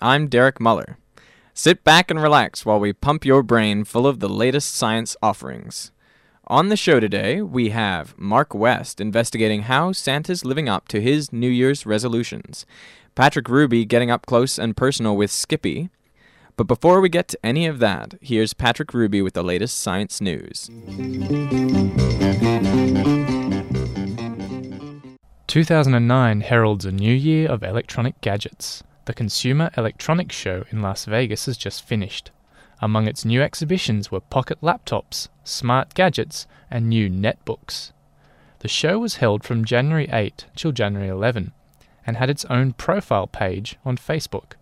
I'm Derek Muller. Sit back and relax while we pump your brain full of the latest science offerings. On the show today, we have Mark West investigating how Santa's living up to his New Year's resolutions, Patrick Ruby getting up close and personal with Skippy. But before we get to any of that, here's Patrick Ruby with the latest science news. 2009 heralds a new year of electronic gadgets. The Consumer Electronics Show in Las Vegas has just finished. Among its new exhibitions were pocket laptops, smart gadgets, and new netbooks. The show was held from January 8 till January 11 and had its own profile page on Facebook.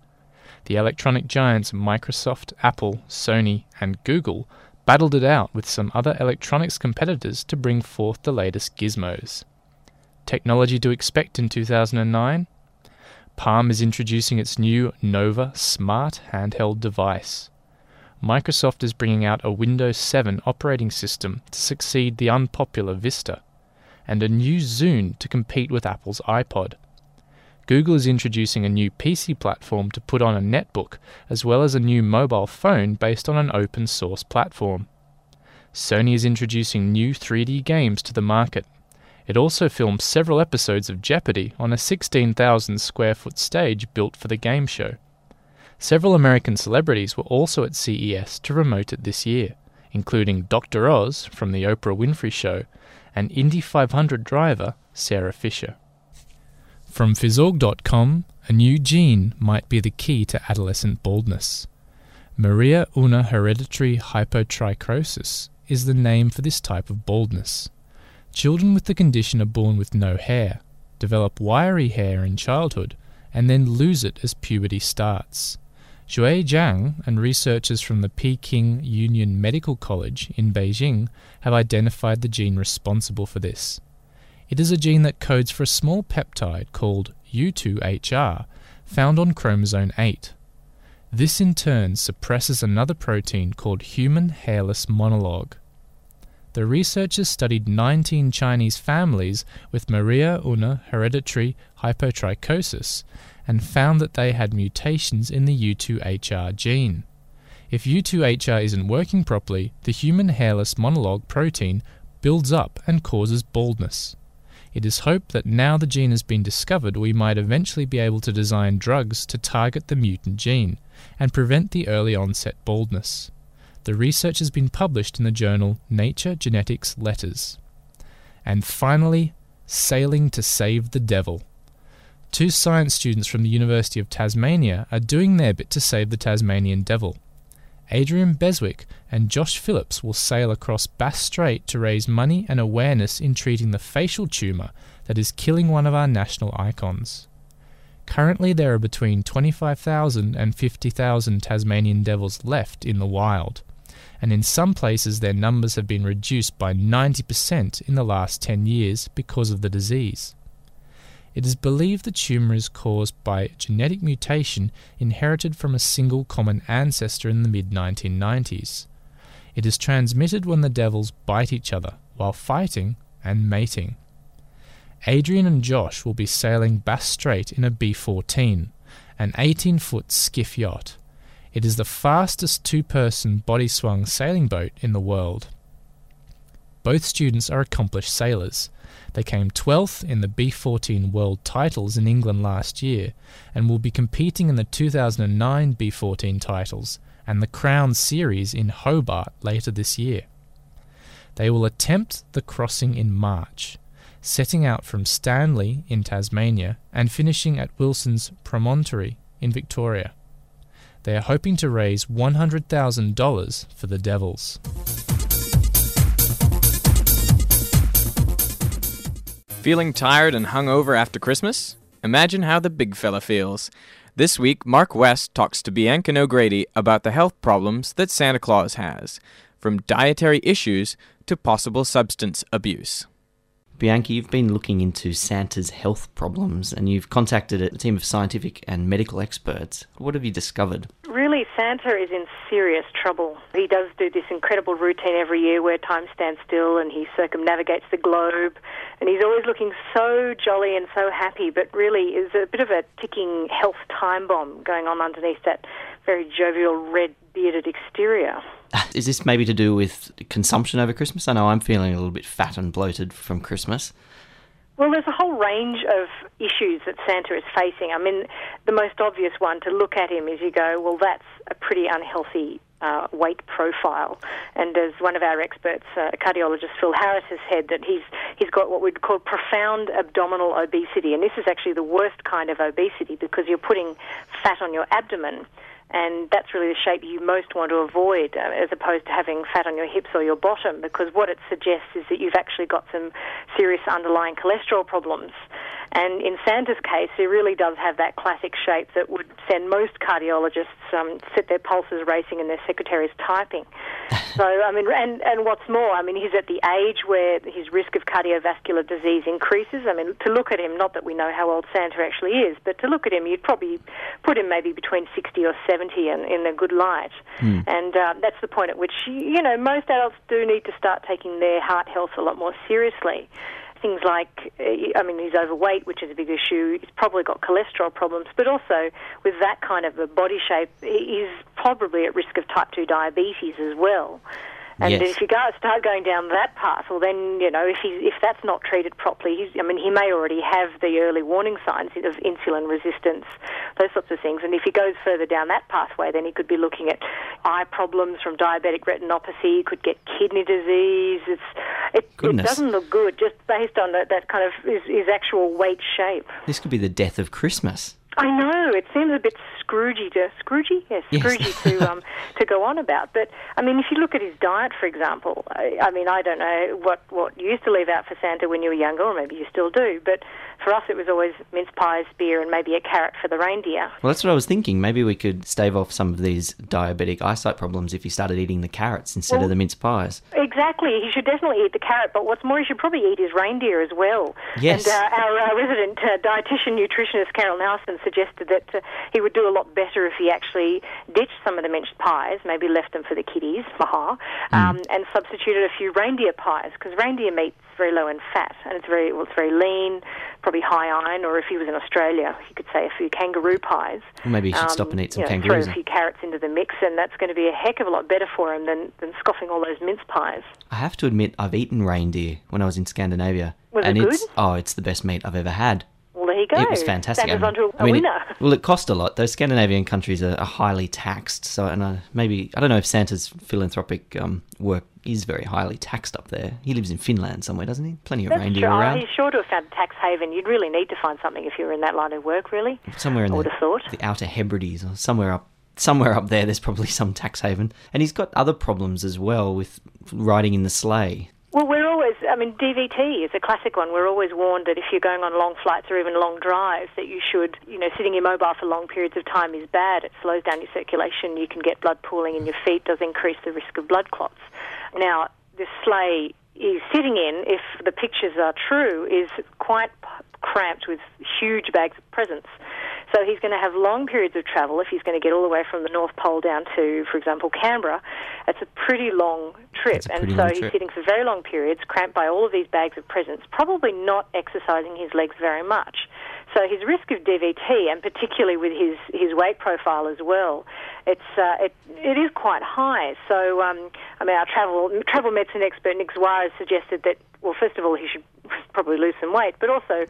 The electronic giants Microsoft, Apple, Sony, and Google battled it out with some other electronics competitors to bring forth the latest gizmos. Technology to expect in 2009? Palm is introducing its new Nova smart handheld device. Microsoft is bringing out a Windows 7 operating system to succeed the unpopular Vista, and a new Zune to compete with Apple's iPod. Google is introducing a new PC platform to put on a netbook, as well as a new mobile phone based on an open source platform. Sony is introducing new 3D games to the market. It also filmed several episodes of Jeopardy on a 16,000 square foot stage built for the game show. Several American celebrities were also at CES to promote it this year, including Dr. Oz from The Oprah Winfrey Show and Indy 500 driver Sarah Fisher. From Physorg.com, a new gene might be the key to adolescent baldness. Marie Unna hereditary hypotrichosis is the name for this type of baldness. Children with the condition are born with no hair, develop wiry hair in childhood, and then lose it as puberty starts. Zhui Zhang and researchers from the Peking Union Medical College in Beijing have identified the gene responsible for this. It is a gene that codes for a small peptide called U2HR found on chromosome 8. This in turn suppresses another protein called human hairless homologue. The researchers studied 19 Chinese families with Marie Unna hereditary hypotrichosis and found that they had mutations in the U2HR gene. If U2HR isn't working properly, the human hairless homologue protein builds up and causes baldness. It is hoped that now the gene has been discovered, we might eventually be able to design drugs to target the mutant gene and prevent the early onset baldness. The research has been published in the journal Nature Genetics Letters. And finally, Sailing to Save the Devil. Two science students from the University of Tasmania are doing their bit to save the Tasmanian devil. Adrian Beswick and Josh Phillips will sail across Bass Strait to raise money and awareness in treating the facial tumour that is killing one of our national icons. Currently, there are between 25,000 and 50,000 Tasmanian devils left in the wild, and in some places their numbers have been reduced by 90% in the last 10 years because of the disease. It is believed the tumour is caused by genetic mutation inherited from a single common ancestor in the mid 1990s. It is transmitted when the devils bite each other while fighting and mating. Adrian and Josh will be sailing Bass Strait in a B 14, an 18 foot skiff yacht. It is the fastest two person body swung sailing boat in the world. Both students are accomplished sailors. They came 12th in the B 14 World Titles in England last year and will be competing in the 2009 B 14 titles and the Crown Series in Hobart later this year. They will attempt the crossing in March, setting out from Stanley in Tasmania and finishing at Wilson's Promontory in Victoria. They are hoping to raise $100,000 for the Devils. Feeling tired and hungover after Christmas? Imagine how the big fella feels. This week, Mark West talks to Bianca O'Grady about the health problems that Santa Claus has, from dietary issues to possible substance abuse. Bianca, you've been looking into Santa's health problems and you've contacted a team of scientific and medical experts. What have you discovered? Really, Santa is in serious trouble. He does do this incredible routine every year where time stands still and he circumnavigates the globe. And he's always looking so jolly and so happy, but really is a bit of a ticking health time bomb going on underneath that very jovial red bearded exterior. Is this maybe to do with consumption over Christmas? I know I'm feeling a little bit fat and bloated from Christmas. Well, there's a whole range of issues that Santa is facing. I mean, the most obvious one to look at him is you go, well, that's a pretty unhealthy uh, weight profile. And as one of our experts, uh, cardiologist Phil Harris, has said that he's he's got what we'd call profound abdominal obesity, and this is actually the worst kind of obesity because you're putting fat on your abdomen and that's really the shape you most want to avoid, uh, as opposed to having fat on your hips or your bottom, because what it suggests is that you've actually got some serious underlying cholesterol problems. And in Santa's case, he really does have that classic shape that would send most cardiologists um, set their pulses racing and their secretaries typing. so, I mean, and, and what's more, I mean, he's at the age where his risk of cardiovascular disease increases. I mean, to look at him, not that we know how old Santa actually is, but to look at him, you'd probably put him maybe between 60 or 70 in, in a good light. And uh, that's the point at which, you know, most adults do need to start taking their heart health a lot more seriously things like, uh, I mean, he's overweight, which is a big issue. He's probably got cholesterol problems, but also with that kind of a body shape, he's probably at risk of type 2 diabetes as well. And Yes. if you go, start going down that path, well, then you know if he if that's not treated properly, he's, I mean, he may already have the early warning signs of insulin resistance, those sorts of things. And if he goes further down that pathway, then he could be looking at eye problems from diabetic retinopathy. He could get kidney disease. It's it, it doesn't look good just based on that, that kind of his, his actual weight shape. This could be the death of Christmas. I know it seems a bit Scroogey to Scroogey, yes, Yes. Scroogey to um, to go on about. But I mean, if you look at his diet, for example, I, I mean, I don't know what what you used to leave out for Santa when you were younger, or maybe you still do. But for us, it was always mince pies, beer, and maybe a carrot for the reindeer. Well, that's what I was thinking. Maybe we could stave off some of these diabetic eyesight problems if he started eating the carrots instead Well- of the mince pies. Exactly. He should definitely eat the carrot, but what's more, he should probably eat his reindeer as well. Yes. And uh, our uh, resident uh, dietitian nutritionist Carol Nelson suggested that uh, he would do a lot better if he actually ditched some of the minced pies, maybe left them for the kiddies, haha, um, and substituted a few reindeer pies because reindeer meat's very low in fat and it's very well, it's very lean, probably high iron. Or if he was in Australia, he could say a few kangaroo pies. Well, maybe he should stop and eat some you know, kangaroos. Throw a few carrots into the mix, and that's going to be a heck of a lot better for him than, than scoffing all those mince pies. I have to admit, I've eaten reindeer when I was in Scandinavia, Was it and it's oh, it's the best meat I've ever had. You go. It was fantastic. That was onto a, I mean, it- well, it cost a lot. Those Scandinavian countries are, are highly taxed. So, and uh, maybe I don't know if Santa's philanthropic um, work is very highly taxed up there. He lives in Finland somewhere, doesn't he? Plenty of That's reindeer true. Around. he's sure to have found a tax haven. You'd really need to find something if you were in that line of work, really. somewhere in I the, thought. the Outer Hebrides or somewhere up somewhere up there. There's probably some tax haven, and he's got other problems as well with riding in the sleigh. Well, we're I mean, DVT is a classic one. We're always warned that if you're going on long flights or even long drives, that you should, you know, sitting immobile for long periods of time is bad. It slows down your circulation. You can get blood pooling in your feet, does increase the risk of blood clots. Now, this sleigh is sitting in, if the pictures are true, is quite cramped with huge bags of presents. So he's going to have long periods of travel if he's going to get all the way from the North Pole down to, for example, Canberra. It's a pretty long trip. A and so long he's trip. sitting for very long periods, cramped by all of these bags of presents, probably not exercising his legs very much. So his risk of DVT, and particularly with his, his weight profile as well, it's uh, it, it is quite high. So um, I mean, our travel travel medicine expert Nick Zwar suggested that well, first of all, he should probably lose some weight, but also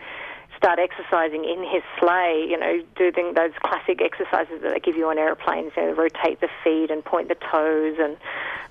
start exercising in his sleigh. You know, doing those classic exercises that they give you on aeroplanes. You know, rotate the feet and point the toes and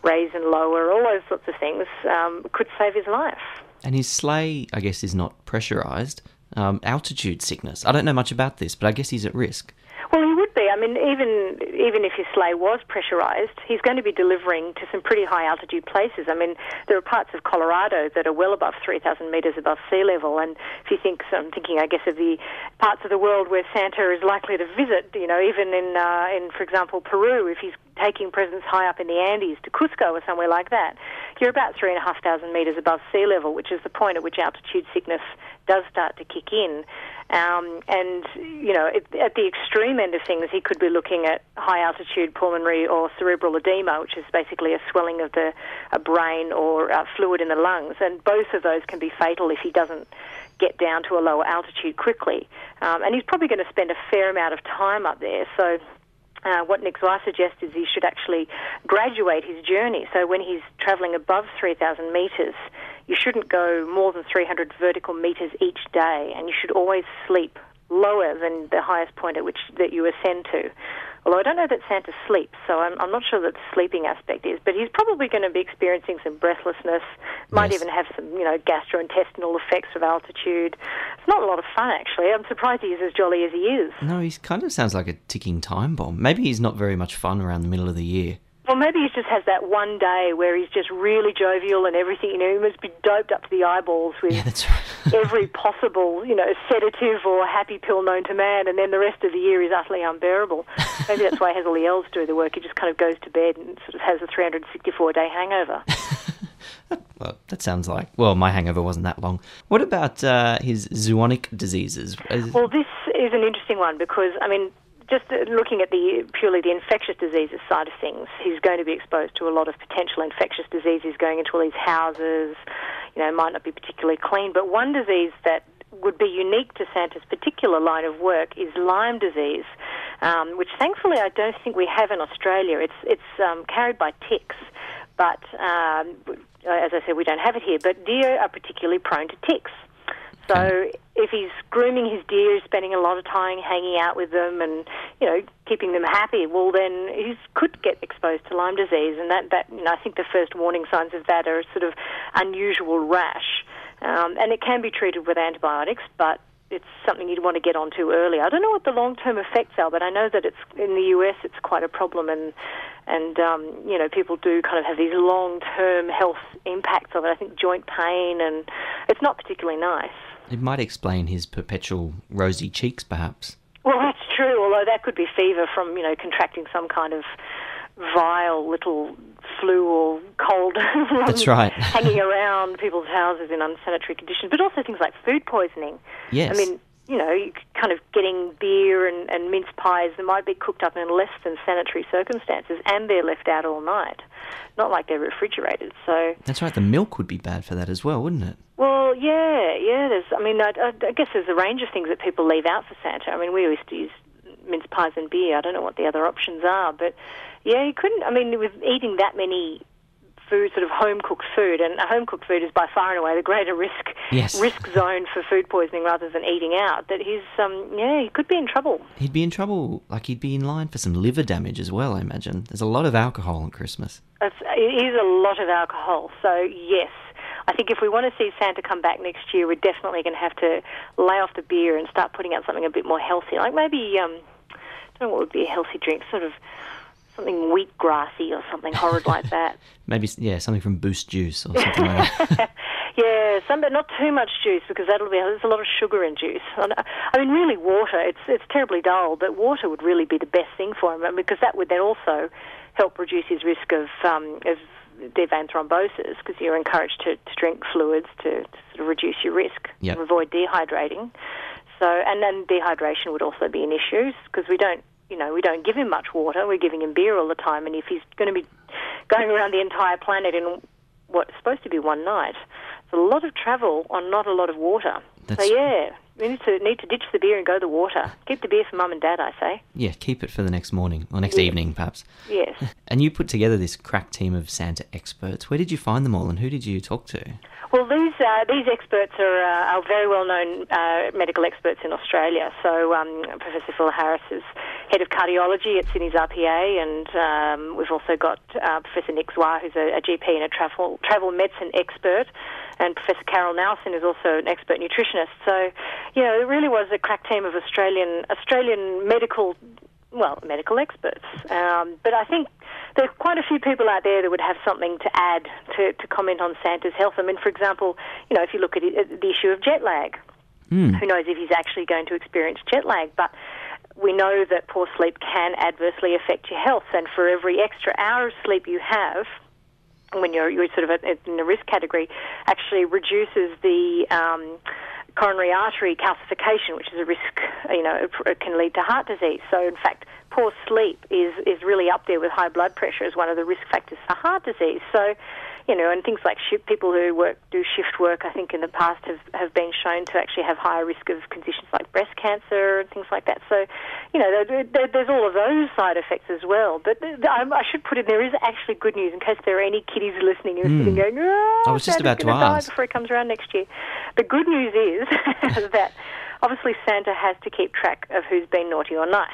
raise and lower. All those sorts of things um, could save his life. And his sleigh, I guess, is not pressurized. Um, altitude sickness. I don't know much about this, but I guess he's at risk. Well, he be. I mean, even even if his sleigh was pressurized, he's going to be delivering to some pretty high altitude places. I mean, there are parts of Colorado that are well above 3,000 meters above sea level, and if you think, so I'm thinking, I guess, of the parts of the world where Santa is likely to visit. You know, even in uh, in, for example, Peru, if he's taking presents high up in the Andes to Cusco or somewhere like that, you're about three and a half thousand meters above sea level, which is the point at which altitude sickness does start to kick in. Um, and, you know, it, at the extreme end of things, he could be looking at high altitude pulmonary or cerebral edema, which is basically a swelling of the brain or uh, fluid in the lungs. And both of those can be fatal if he doesn't get down to a lower altitude quickly. Um, and he's probably going to spend a fair amount of time up there. So uh, what Nick Zwar suggests is he should actually graduate his journey. So when he's travelling above 3,000 metres, you shouldn't go more than 300 vertical metres each day, and you should always sleep lower than the highest point at which that you ascend to. Although I don't know that Santa sleeps, so I'm, I'm not sure that the sleeping aspect is. But he's probably going to be experiencing some breathlessness. Might Yes. even have some, you know, gastrointestinal effects of altitude. It's not a lot of fun, actually. I'm surprised he's as jolly as he is. No, he kind of sounds like a ticking time bomb. Maybe he's not very much fun around the middle of the year. Well, maybe he just has that one day where he's just really jovial and everything. You know, he must be doped up to the eyeballs with Yeah, right. every possible, you know, sedative or happy pill known to man, and then the rest of the year is utterly unbearable. Maybe that's why he has all the elves do the work. He just kind of goes to bed and sort of has a 364 day hangover. Well, that sounds like. Well, my hangover wasn't that long. What about uh, his zoonotic diseases? Well, this is an interesting one because, I mean, just uh, looking at the purely the infectious diseases side of things, he's going to be exposed to a lot of potential infectious diseases going into all these houses. You know, might not be particularly clean, but one disease that would be unique to Santa's particular line of work is Lyme disease, um, which thankfully I don't think we have in Australia. It's it's um, carried by ticks, but um, as I said, we don't have it here. But deer are particularly prone to ticks. So if he's grooming his deer, spending a lot of time hanging out with them, and you know keeping them happy, well then he could get exposed to Lyme disease, and that that you know, I think the first warning signs of that are sort of unusual rash, um, and it can be treated with antibiotics, but it's something you'd want to get onto early. I don't know what the long-term effects are, but I know that it's in the US it's quite a problem, and and um, you know people do kind of have these long-term health impacts of it. I think joint pain, and it's not particularly nice. It might explain his perpetual rosy cheeks, perhaps. Well, that's true. Although that could be fever from you know contracting some kind of vile little flu or cold. That's right. hanging around people's houses in unsanitary conditions, but also things like food poisoning. Yes. I mean, you know, kind of getting beer and, and mince pies that might be cooked up in less than sanitary circumstances, and they're left out all night. Not like they're refrigerated. So, That's right. The milk would be bad for that as well, wouldn't it? well, yeah, yeah. There's, I mean, I, I, I guess there's a range of things that people leave out for Santa. I mean, we used to use mince pies and beer. I don't know what the other options are, but yeah, you couldn't. I mean, with eating that many food, sort of home cooked food, and home cooked food is by far and away the greater risk Yes. risk zone for food poisoning rather than eating out. That he's, um, yeah, he could be in trouble. He'd be in trouble. Like he'd be in line for some liver damage as well. I imagine. There's a lot of alcohol on Christmas. It's, it is a lot of alcohol. So yes, I think if we want to see Santa come back next year, we're definitely going to have to lay off the beer and start putting out something a bit more healthy, like maybe um, I don't know what would be a healthy drink, sort of something wheat grassy or something horrid like that. Maybe yeah, something from Boost Juice or something like that. Yeah, some, but not too much juice because that'll be there's a lot of sugar in juice. Uh, I mean, really, water. It's it's terribly dull, but water would really be the best thing for him because that would then also help reduce his risk of um, of deep vein thrombosis because you're encouraged to, to drink fluids to, to sort of reduce your risk Yep. and avoid dehydrating. So, and then dehydration would also be an issue because we don't, you know, we don't give him much water. We're giving him beer all the time, and if he's going to be going around the entire planet in what's supposed to be one night, it's a lot of travel on not a lot of water. That's- So yeah, we need to need to ditch the beer and go the water. Keep the beer for mum and dad, I say. yeah, keep it for the next morning or next evening, perhaps. Yes. And you put together this crack team of Santa experts. Where did you find them all, and who did you talk to? Well, these uh, these experts are, uh, are very well known uh, medical experts in Australia. So um, Professor Phil Harris is head of cardiology at Sydney's RPA, and um, we've also got uh, Professor Nick Zwar, who's a, a GP and a travel travel medicine expert. And Professor Carol Nelson is also an expert nutritionist. So, you know, it really was a crack team of Australian Australian medical well, medical experts. Um, but I think there are quite a few people out there that would have something to add to, to comment on Santa's health. I mean, for example, you know, if you look at, it, at the issue of jet lag, who knows if he's actually going to experience jet lag? But we know that poor sleep can adversely affect your health, and for every extra hour of sleep you have, when you're, you're sort of in the risk category, actually reduces the um, coronary artery calcification, which is a risk, you know, it, can lead to heart disease. So, in fact, poor sleep is, is really up there with high blood pressure as one of the risk factors for heart disease. So, you know, and things like shift, people who work do shift work, I think in the past have, have been shown to actually have higher risk of conditions like breast cancer and things like that. So, you know, there, there, there's all of those side effects as well. But I, I should put in there is actually good news in case there are any kiddies listening who are sitting hmm. going, oh, I was just about to ask. before he comes around next year. The good news is that obviously Santa has to keep track of who's been naughty or nice.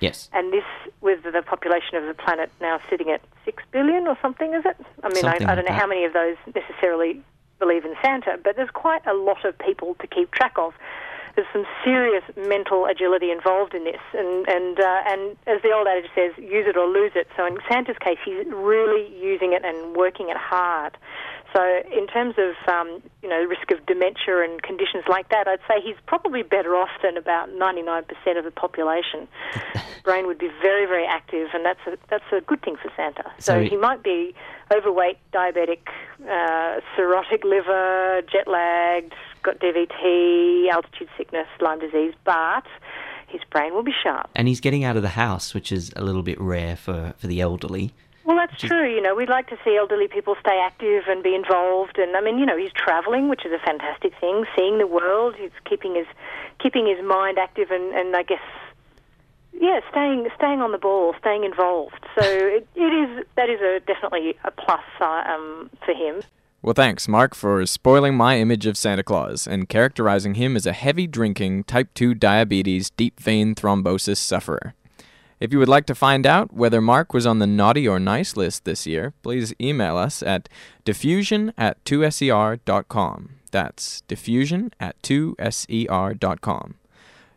Yes. And this, with the population of the planet now sitting at six billion or something, is it? I mean, I, I don't like know how many of those necessarily believe in Santa, but there's quite a lot of people to keep track of. There's some serious mental agility involved in this, and and uh, and as the old adage says, use it or lose it. So in Santa's case, he's really using it and working it hard. So in terms of um, you know risk of dementia and conditions like that, I'd say he's probably better off than about 99% of the population. Brain would be very very active, and that's a that's a good thing for Santa. So, So he, he- might be overweight, diabetic, uh, cirrhotic liver, jet lagged, got DVT, altitude sickness, Lyme disease, but his brain will be sharp. And he's getting out of the house, which is a little bit rare for, for the elderly. Well, that's true. You know, we'd like to see elderly people stay active and be involved. And I mean, you know, he's travelling, which is a fantastic thing. Seeing the world, he's keeping his keeping his mind active, and, and I guess, yeah, staying staying on the ball, staying involved. So it, it is that is a definitely a plus uh, um, for him. Well, thanks, Mark, for spoiling my image of Santa Claus and characterizing him as a heavy drinking, type 2 diabetes, deep vein thrombosis sufferer. If you would like to find out whether Mark was on the naughty or nice list this year, please email us at diffusion at 2ser.com. That's diffusion at 2ser.com.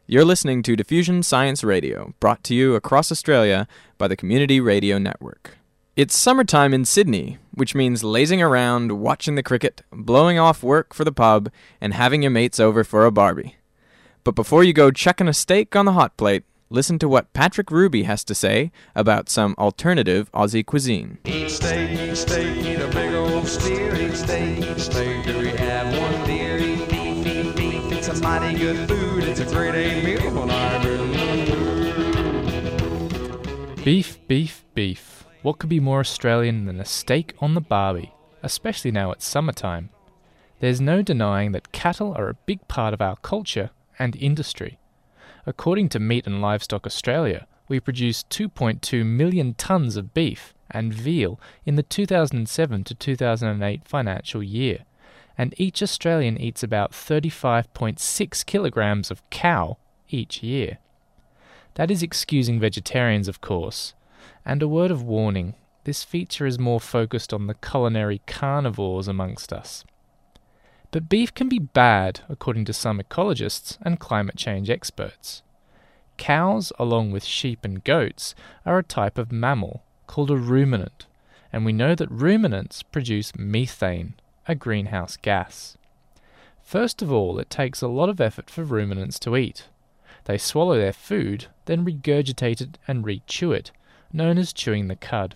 You're listening to Diffusion Science Radio, brought to you across Australia by the Community Radio Network. It's summertime in Sydney, which means lazing around, watching the cricket, blowing off work for the pub, and having your mates over for a barbie. But before you go chucking a steak on the hot plate, listen to what Patrick Ruby has to say about some alternative Aussie cuisine. Eat steak, eat steak, eat a big old steer. Eat steak, eat steak, do we have one deer? Eat beef, eat beef, it's a mighty good food. It's a great A meal when I'm in the mood. Beef, beef, beef. What could be more Australian than a steak on the barbie, especially now it's summertime? There's no denying that cattle are a big part of our culture and industry. According to Meat and Livestock Australia, we produced 2.2 million tonnes of beef and veal in the 2007 to 2008 financial year, and each Australian eats about 35.6 kilograms of cow each year. That is excusing vegetarians, of course. And a word of warning this feature is more focused on the culinary carnivores amongst us. But beef can be bad, according to some ecologists and climate change experts. Cows, along with sheep and goats, are a type of mammal called a ruminant, and we know that ruminants produce methane, a greenhouse gas. First of all, it takes a lot of effort for ruminants to eat. They swallow their food, then regurgitate it and re-chew it, known as chewing the cud.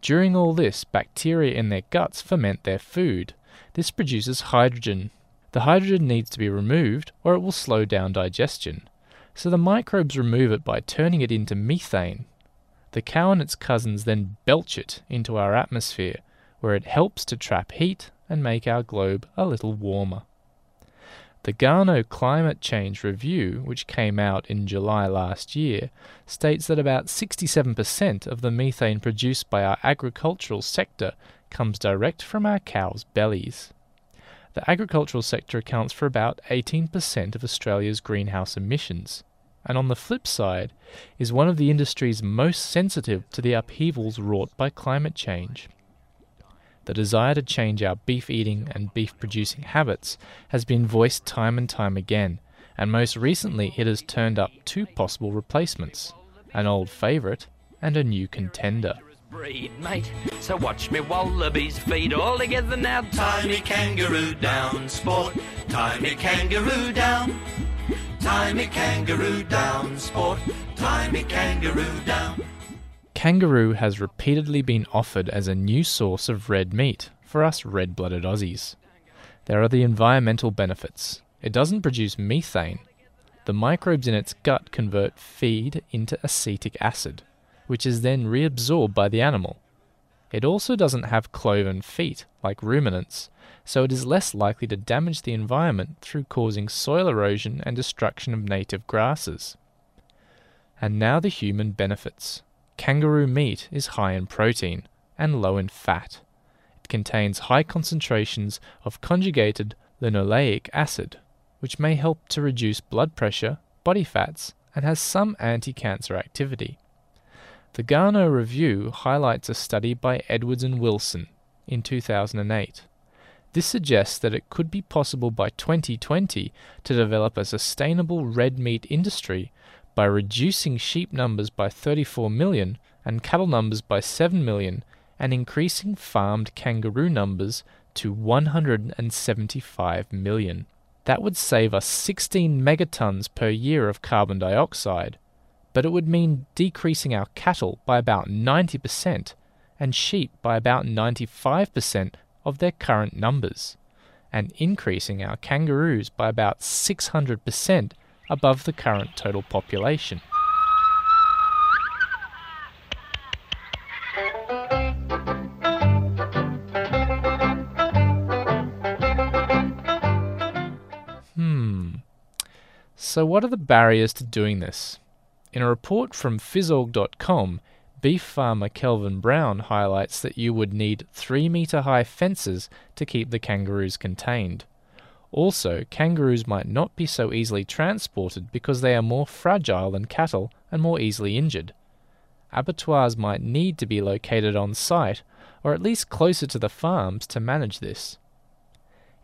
During all this, bacteria in their guts ferment their food. This produces hydrogen. The hydrogen needs to be removed or it will slow down digestion. So the microbes remove it by turning it into methane. The cow and its cousins then belch it into our atmosphere, where it helps to trap heat and make our globe a little warmer. The Garnaut Climate Change Review, which came out in July last year, states that about 67% of the methane produced by our agricultural sector comes direct from our cows' bellies. The agricultural sector accounts for about 18% of Australia's greenhouse emissions, and on the flip side, is one of the industries most sensitive to the upheavals wrought by climate change. The desire to change our beef eating and beef producing habits has been voiced time and time again, and most recently it has turned up two possible replacements an old favourite, and a new contender. Breed, mate. So watch me wallabies feed all together now. Tie me kangaroo down, sport. Tie me kangaroo down. Tie me kangaroo down, sport. Tie me kangaroo down. Kangaroo has repeatedly been offered as a new source of red meat for us red blooded Aussies. There are the environmental benefits. It doesn't produce methane. The microbes in its gut convert feed into acetic acid, which is then reabsorbed by the animal. It also doesn't have cloven feet like ruminants, so it is less likely to damage the environment through causing soil erosion and destruction of native grasses. And now the human benefits. Kangaroo meat is high in protein and low in fat. It contains high concentrations of conjugated linoleic acid, which may help to reduce blood pressure, body fats, and has some anti cancer activity. The Garnaut Review highlights a study by Edwards and Wilson in 2008. This suggests that it could be possible by 2020 to develop a sustainable red meat industry by reducing sheep numbers by 34 million and cattle numbers by 7 million and increasing farmed kangaroo numbers to 175 million. That would save us 16 megatons per year of carbon dioxide, but it would mean decreasing our cattle by about 90% and sheep by about 95% of their current numbers, and increasing our kangaroos by about 600% above the current total population. Hmm. So, what are the barriers to doing this? In a report from physorg.com, beef farmer Kelvin Brown highlights that you would need 3 metre high fences to keep the kangaroos contained. Also, kangaroos might not be so easily transported because they are more fragile than cattle and more easily injured. Abattoirs might need to be located on site, or at least closer to the farms, to manage this.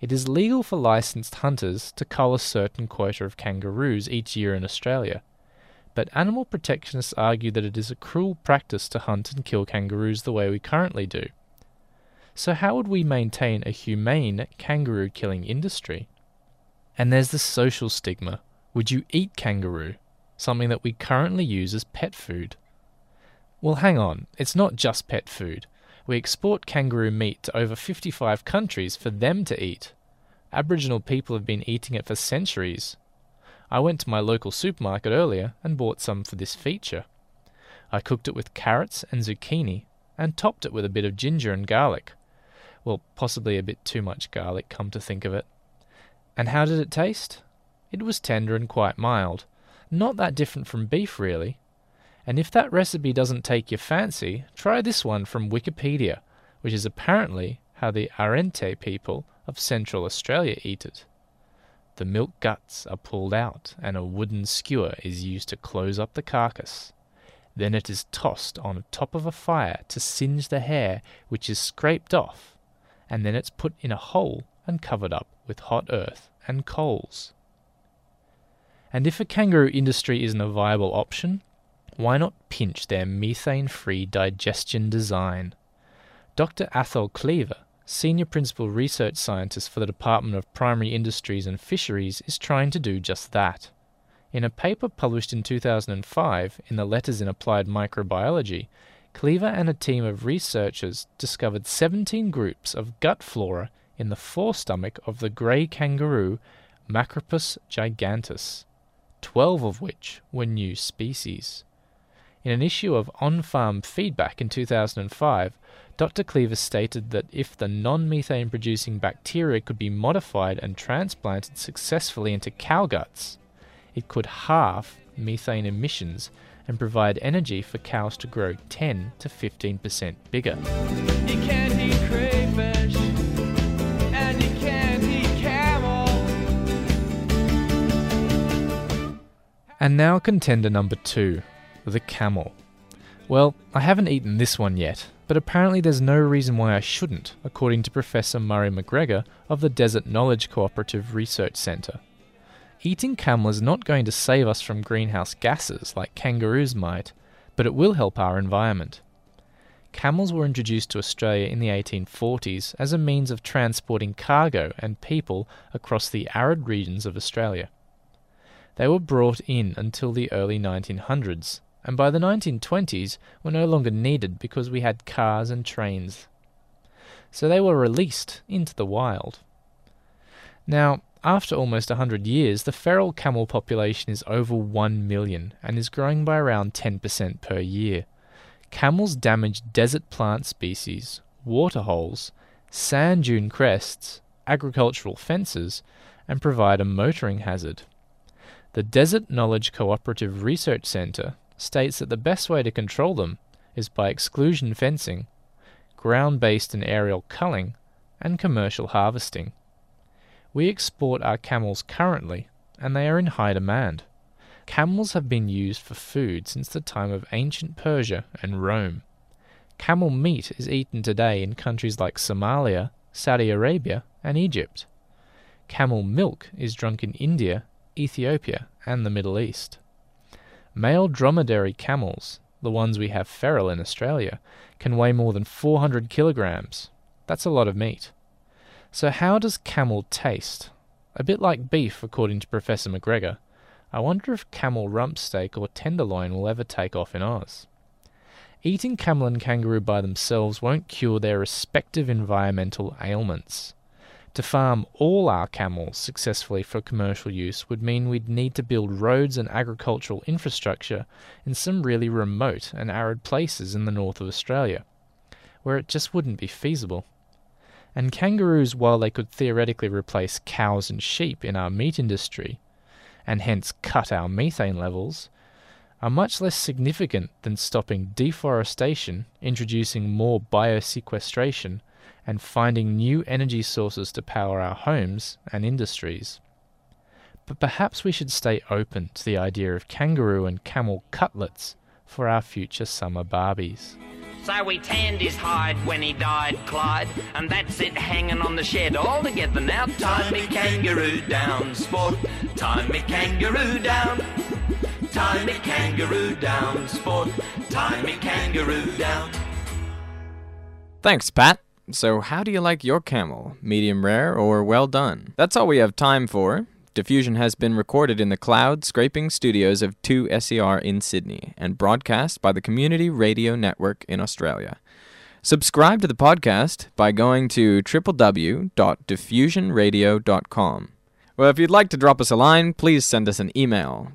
It is legal for licensed hunters to cull a certain quota of kangaroos each year in Australia, but animal protectionists argue that it is a cruel practice to hunt and kill kangaroos the way we currently do. So, how would we maintain a humane kangaroo killing industry? And there's the social stigma would you eat kangaroo? Something that we currently use as pet food. Well, hang on, it's not just pet food. We export kangaroo meat to over 55 countries for them to eat. Aboriginal people have been eating it for centuries. I went to my local supermarket earlier and bought some for this feature. I cooked it with carrots and zucchini and topped it with a bit of ginger and garlic. Well, possibly a bit too much garlic, come to think of it. And how did it taste? It was tender and quite mild. Not that different from beef, really. And if that recipe doesn't take your fancy, try this one from Wikipedia, which is apparently how the Arrernte people of Central Australia eat it. The milk guts are pulled out, and a wooden skewer is used to close up the carcass. Then it is tossed on top of a fire to singe the hair, which is scraped off, and then it's put in a hole and covered up with hot earth and coals. And if a kangaroo industry isn't a viable option, why not pinch their methane free digestion design? Dr. Athol Cleaver, Senior Principal Research Scientist for the Department of Primary Industries and Fisheries, is trying to do just that. In a paper published in 2005 in the Letters in Applied Microbiology, Cleaver and a team of researchers discovered 17 groups of gut flora in the forestomach of the grey kangaroo Macropus giganteus, 12 of which were new species. In an issue of On Farm Feedback in 2005, Dr. Cleaver stated that if the non methane producing bacteria could be modified and transplanted successfully into cow guts, it could halve methane emissions and provide energy for cows to grow 10 to 15% bigger. You can't eat crayfish, and you can't eat camel. And now contender number two, the camel. Well, I haven't eaten this one yet, but apparently there's no reason why I shouldn't, according to Professor Murray McGregor of the Desert Knowledge Cooperative Research Centre. Eating camel is not going to save us from greenhouse gases like kangaroos might, but it will help our environment. Camels were introduced to Australia in the 1840s as a means of transporting cargo and people across the arid regions of Australia. They were brought in until the early 1900s, and by the 1920s were no longer needed because we had cars and trains. So they were released into the wild. Now, after almost 100 years, the feral camel population is over 1 million and is growing by around 10% per year. Camels damage desert plant species, waterholes, sand dune crests, agricultural fences, and provide a motoring hazard. The Desert Knowledge Cooperative Research Centre states that the best way to control them is by exclusion fencing, ground based and aerial culling, and commercial harvesting. We export our camels currently, and they are in high demand. Camels have been used for food since the time of ancient Persia and Rome. Camel meat is eaten today in countries like Somalia, Saudi Arabia, and Egypt. Camel milk is drunk in India, Ethiopia, and the Middle East. Male dromedary camels, the ones we have feral in Australia, can weigh more than 400 kilograms. That's a lot of meat. So, how does camel taste? A bit like beef, according to Professor McGregor. I wonder if camel rump steak or tenderloin will ever take off in Oz. Eating camel and kangaroo by themselves won't cure their respective environmental ailments. To farm all our camels successfully for commercial use would mean we'd need to build roads and agricultural infrastructure in some really remote and arid places in the north of Australia, where it just wouldn't be feasible. And kangaroos, while they could theoretically replace cows and sheep in our meat industry, and hence cut our methane levels, are much less significant than stopping deforestation, introducing more biosequestration, and finding new energy sources to power our homes and industries. But perhaps we should stay open to the idea of kangaroo and camel cutlets for our future summer Barbies. So we tanned his hide when he died, Clyde, and that's it hanging on the shed all together now. Tie me kangaroo down, sport. Tie me kangaroo down. Tie me kangaroo down, sport. Tie me kangaroo down. Thanks, Pat. So, how do you like your camel? Medium rare or well done? That's all we have time for. Diffusion has been recorded in the cloud scraping studios of 2SER in Sydney and broadcast by the Community Radio Network in Australia. Subscribe to the podcast by going to www.diffusionradio.com. Well, if you'd like to drop us a line, please send us an email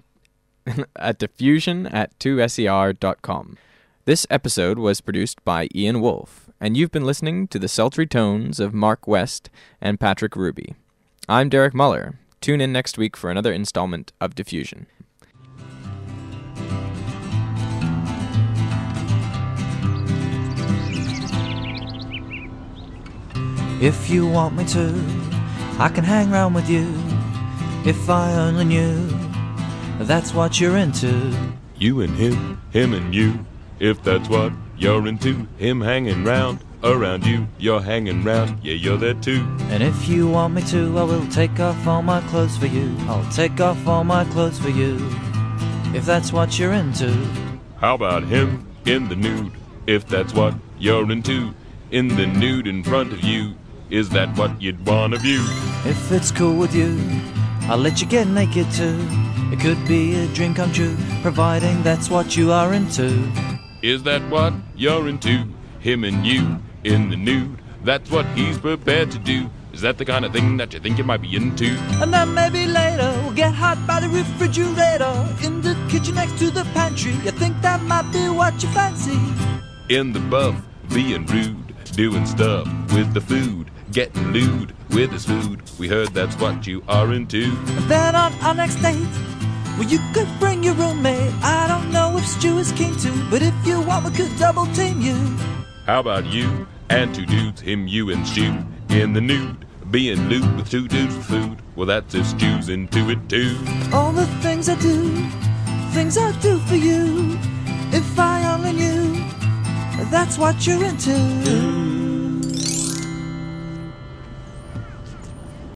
at diffusion at 2ser.com. This episode was produced by Ian Wolfe, and you've been listening to the sultry tones of Mark West and Patrick Ruby. I'm Derek Muller. Tune in next week for another installment of Diffusion. If you want me to, I can hang round with you. If I only knew that's what you're into. You and him, him and you. If that's what you're into, him hanging round, around you, you're hanging round, yeah, you're there too. And if you want me to, I will take off all my clothes for you. I'll take off all my clothes for you. If that's what you're into. How about him in the nude? If that's what you're into, in the nude in front of you, is that what you'd wanna view? If it's cool with you, I'll let you get naked too. It could be a dream come true, providing that's what you are into. Is that what you're into? Him and you in the nude. That's what he's prepared to do. Is that the kind of thing that you think you might be into? And then maybe later we'll get hot by the refrigerator in the kitchen next to the pantry. You think that might be what you fancy? In the buff, being rude, doing stuff with the food, getting lewd with his food. We heard that's what you are into. And then on our next date, well, you could bring your roommate. I don't know if Stu is keen to, but if you want, we could double team you. How about you and two dudes, him, you, and Stu, in the nude, being lewd with two dudes for food? Well, that's if Stu's into it too. All the things I do, things I do for you. If I only knew, that's what you're into.